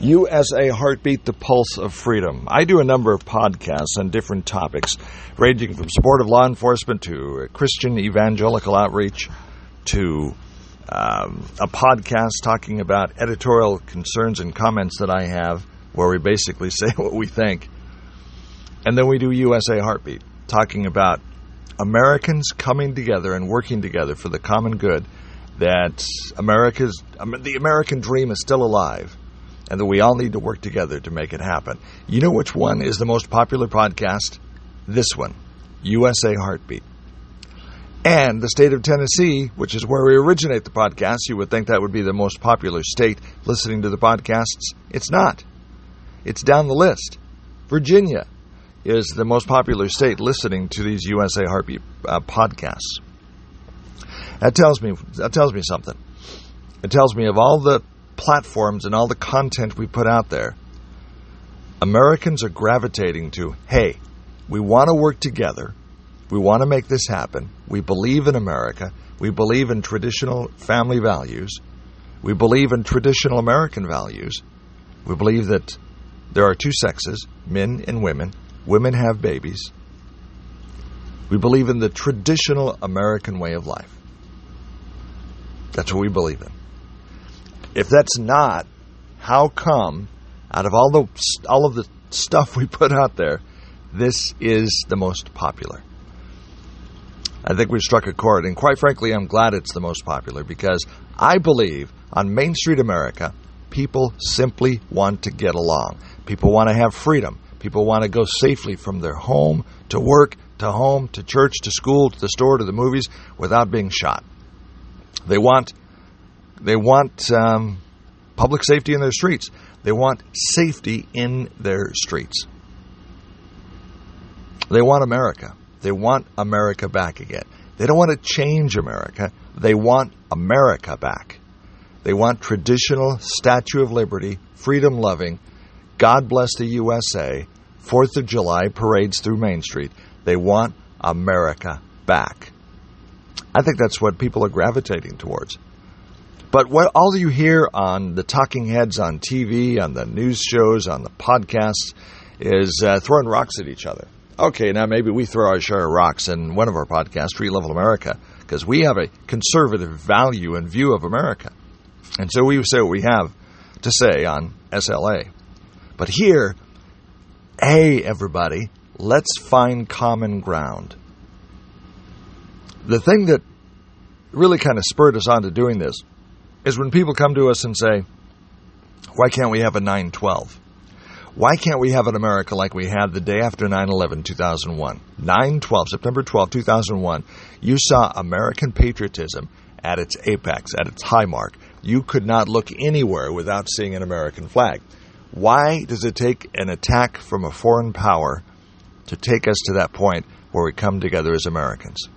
USA Heartbeat, the Pulse of Freedom. I do a number of podcasts on different topics, ranging from support of law enforcement to Christian evangelical outreach to um, a podcast talking about editorial concerns and comments that I have, where we basically say what we think. And then we do USA Heartbeat, talking about Americans coming together and working together for the common good, that America's the American dream is still alive and that we all need to work together to make it happen. You know which one is the most popular podcast? This one, USA Heartbeat. And the state of Tennessee, which is where we originate the podcast, you would think that would be the most popular state listening to the podcasts. It's not. It's down the list. Virginia is the most popular state listening to these USA Heartbeat uh, podcasts. That tells me that tells me something. It tells me of all the platforms and all the content we put out there, Americans are gravitating to hey, we want to work together. We want to make this happen. We believe in America. We believe in traditional family values. We believe in traditional American values. We believe that there are two sexes, men and women. Women have babies. We believe in the traditional American way of life. That's what we believe in. If that's not, how come out of all the all of the stuff we put out there, this is the most popular? I think we've struck a chord, and quite frankly, I'm glad it's the most popular because I believe on Main Street America, people simply want to get along. People want to have freedom. People want to go safely from their home to work, to home, to church, to school, to the store, to the movies without being shot. They want they want um, public safety in their streets. They want safety in their streets. They want America. They want America back again. They don't want to change America. They want America back. They want traditional Statue of Liberty, freedom loving, God bless the USA, 4th of July parades through Main Street. They want America back. I think that's what people are gravitating towards. But what all you hear on the talking heads on TV, on the news shows, on the podcasts, is uh, throwing rocks at each other. Okay, now maybe we throw our share of rocks in one of our podcasts, Street Level America, because we have a conservative value and view of America. And so we say what we have to say on SLA. But here, hey, everybody, let's find common ground. The thing that really kind of spurred us on to doing this is when people come to us and say, why can't we have a 912? Why can't we have an America like we had the day after 9 11, 2001? 9 12, September 12, 2001, you saw American patriotism at its apex, at its high mark. You could not look anywhere without seeing an American flag. Why does it take an attack from a foreign power to take us to that point where we come together as Americans?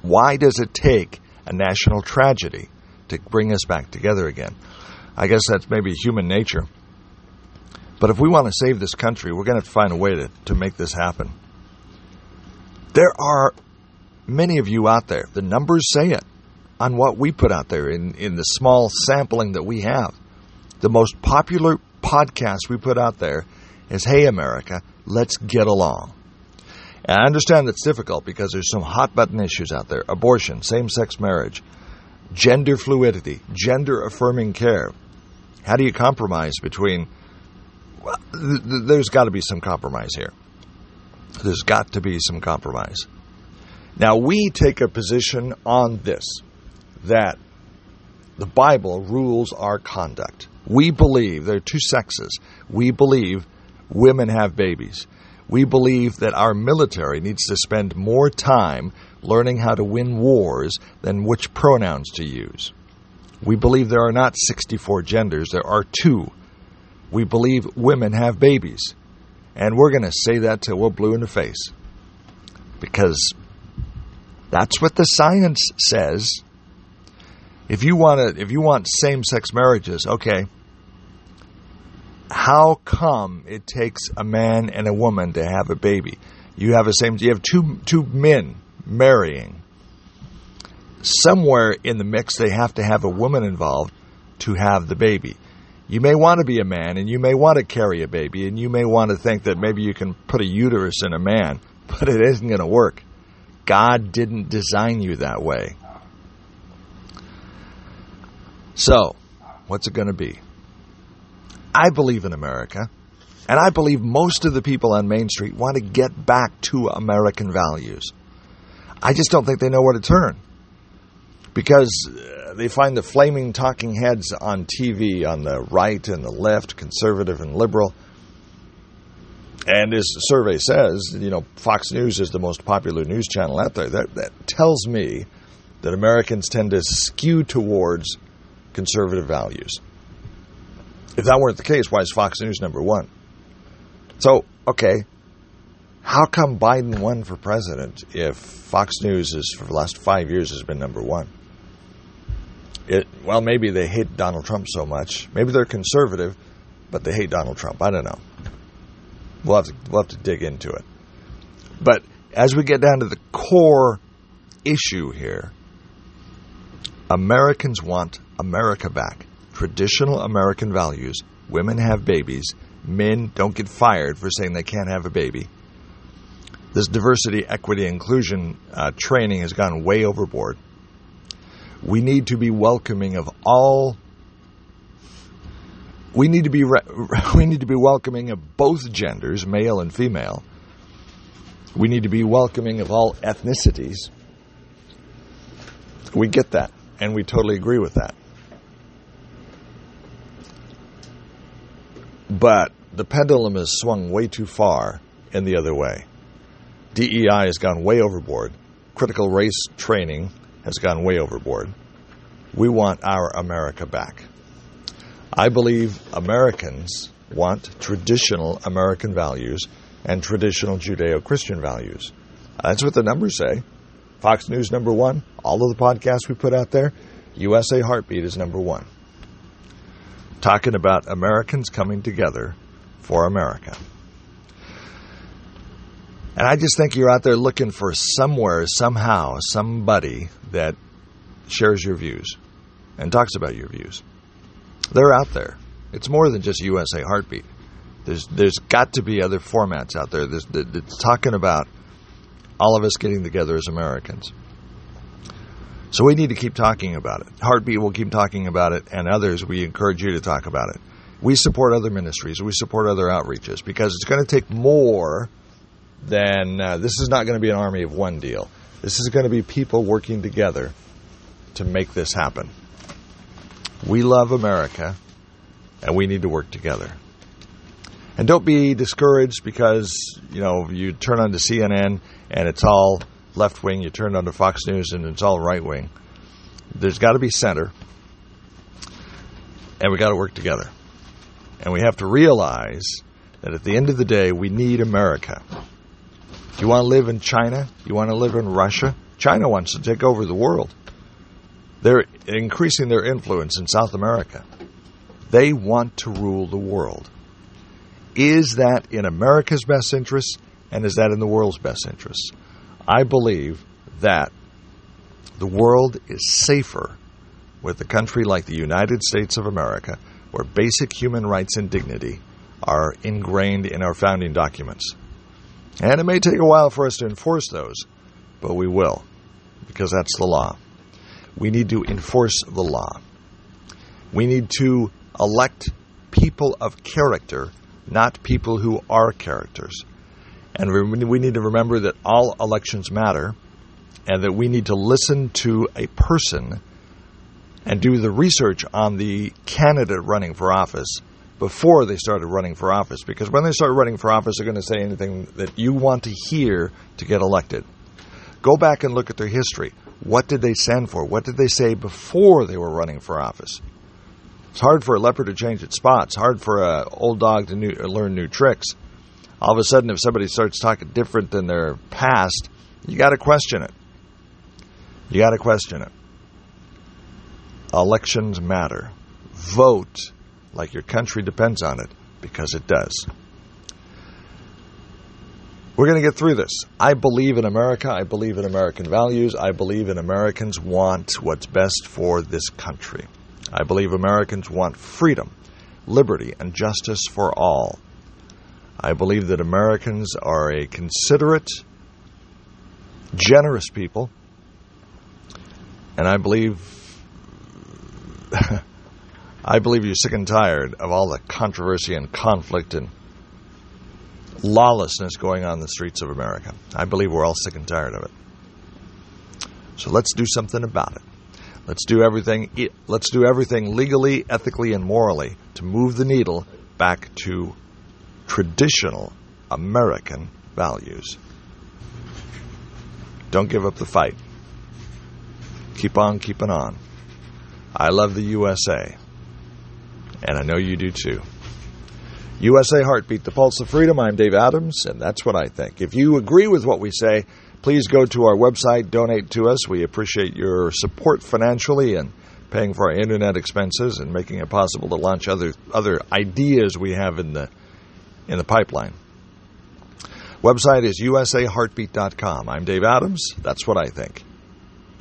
Why does it take a national tragedy to bring us back together again. I guess that's maybe human nature. But if we want to save this country, we're going to have to find a way to, to make this happen. There are many of you out there, the numbers say it, on what we put out there in, in the small sampling that we have. The most popular podcast we put out there is Hey America, let's get along. And I understand that's difficult because there's some hot button issues out there abortion, same sex marriage, gender fluidity, gender affirming care. How do you compromise between? Well, th- th- there's got to be some compromise here. There's got to be some compromise. Now, we take a position on this that the Bible rules our conduct. We believe there are two sexes. We believe women have babies. We believe that our military needs to spend more time learning how to win wars than which pronouns to use. We believe there are not 64 genders, there are two. We believe women have babies. And we're going to say that till we're blue in the face. Because that's what the science says. If you want to, if you want same-sex marriages, okay. How come it takes a man and a woman to have a baby? You have a same you have two two men marrying. Somewhere in the mix, they have to have a woman involved to have the baby. You may want to be a man and you may want to carry a baby and you may want to think that maybe you can put a uterus in a man, but it isn't going to work. God didn't design you that way. So, what's it going to be? I believe in America, and I believe most of the people on Main Street want to get back to American values. I just don't think they know where to turn because uh, they find the flaming talking heads on TV on the right and the left, conservative and liberal. And as the survey says, you know, Fox News is the most popular news channel out there. That, that tells me that Americans tend to skew towards conservative values. If that weren't the case, why is Fox News number one? So, okay, how come Biden won for president if Fox News is for the last five years has been number one? It, well, maybe they hate Donald Trump so much. Maybe they're conservative, but they hate Donald Trump. I don't know. We'll have to, we'll have to dig into it. But as we get down to the core issue here, Americans want America back. Traditional American values. Women have babies. Men don't get fired for saying they can't have a baby. This diversity, equity, inclusion uh, training has gone way overboard. We need to be welcoming of all. We need to be re- we need to be welcoming of both genders, male and female. We need to be welcoming of all ethnicities. We get that, and we totally agree with that. But the pendulum has swung way too far in the other way. DEI has gone way overboard. Critical race training has gone way overboard. We want our America back. I believe Americans want traditional American values and traditional Judeo Christian values. That's what the numbers say. Fox News number one, all of the podcasts we put out there, USA Heartbeat is number one. Talking about Americans coming together for America. And I just think you're out there looking for somewhere, somehow, somebody that shares your views and talks about your views. They're out there. It's more than just USA Heartbeat. There's there's got to be other formats out there that's, that's talking about all of us getting together as Americans. So we need to keep talking about it. Heartbeat will keep talking about it, and others, we encourage you to talk about it. We support other ministries, we support other outreaches because it's going to take more than uh, this is not going to be an army of one deal. This is going to be people working together to make this happen. We love America, and we need to work together. And don't be discouraged because you know you turn on the CNN and it's all left wing. You turn on to Fox News and it's all right wing. There's got to be center, and we got to work together. And we have to realize that at the end of the day, we need America. You want to live in China? You want to live in Russia? China wants to take over the world. They're increasing their influence in South America. They want to rule the world. Is that in America's best interest and is that in the world's best interest? I believe that the world is safer with a country like the United States of America, where basic human rights and dignity are ingrained in our founding documents. And it may take a while for us to enforce those, but we will, because that's the law. We need to enforce the law. We need to elect people of character, not people who are characters. And we need to remember that all elections matter and that we need to listen to a person and do the research on the candidate running for office before they started running for office. Because when they start running for office, they're going to say anything that you want to hear to get elected. Go back and look at their history. What did they stand for? What did they say before they were running for office? It's hard for a leopard to change its spots. Hard for an old dog to new, learn new tricks all of a sudden, if somebody starts talking different than their past, you got to question it. You got to question it. Elections matter. Vote like your country depends on it because it does. We're going to get through this. I believe in America. I believe in American values. I believe in Americans want what's best for this country. I believe Americans want freedom. liberty, and justice for all. I believe that Americans are a considerate, generous people, and I believe I believe you're sick and tired of all the controversy and conflict and lawlessness going on in the streets of America. I believe we're all sick and tired of it. So let's do something about it. Let's do everything let's do everything legally, ethically and morally to move the needle back to traditional American values. Don't give up the fight. Keep on keeping on. I love the USA. And I know you do too. USA Heartbeat, the pulse of freedom. I'm Dave Adams, and that's what I think. If you agree with what we say, please go to our website, donate to us. We appreciate your support financially and paying for our internet expenses and making it possible to launch other other ideas we have in the in the pipeline. Website is usaheartbeat.com. I'm Dave Adams. That's what I think.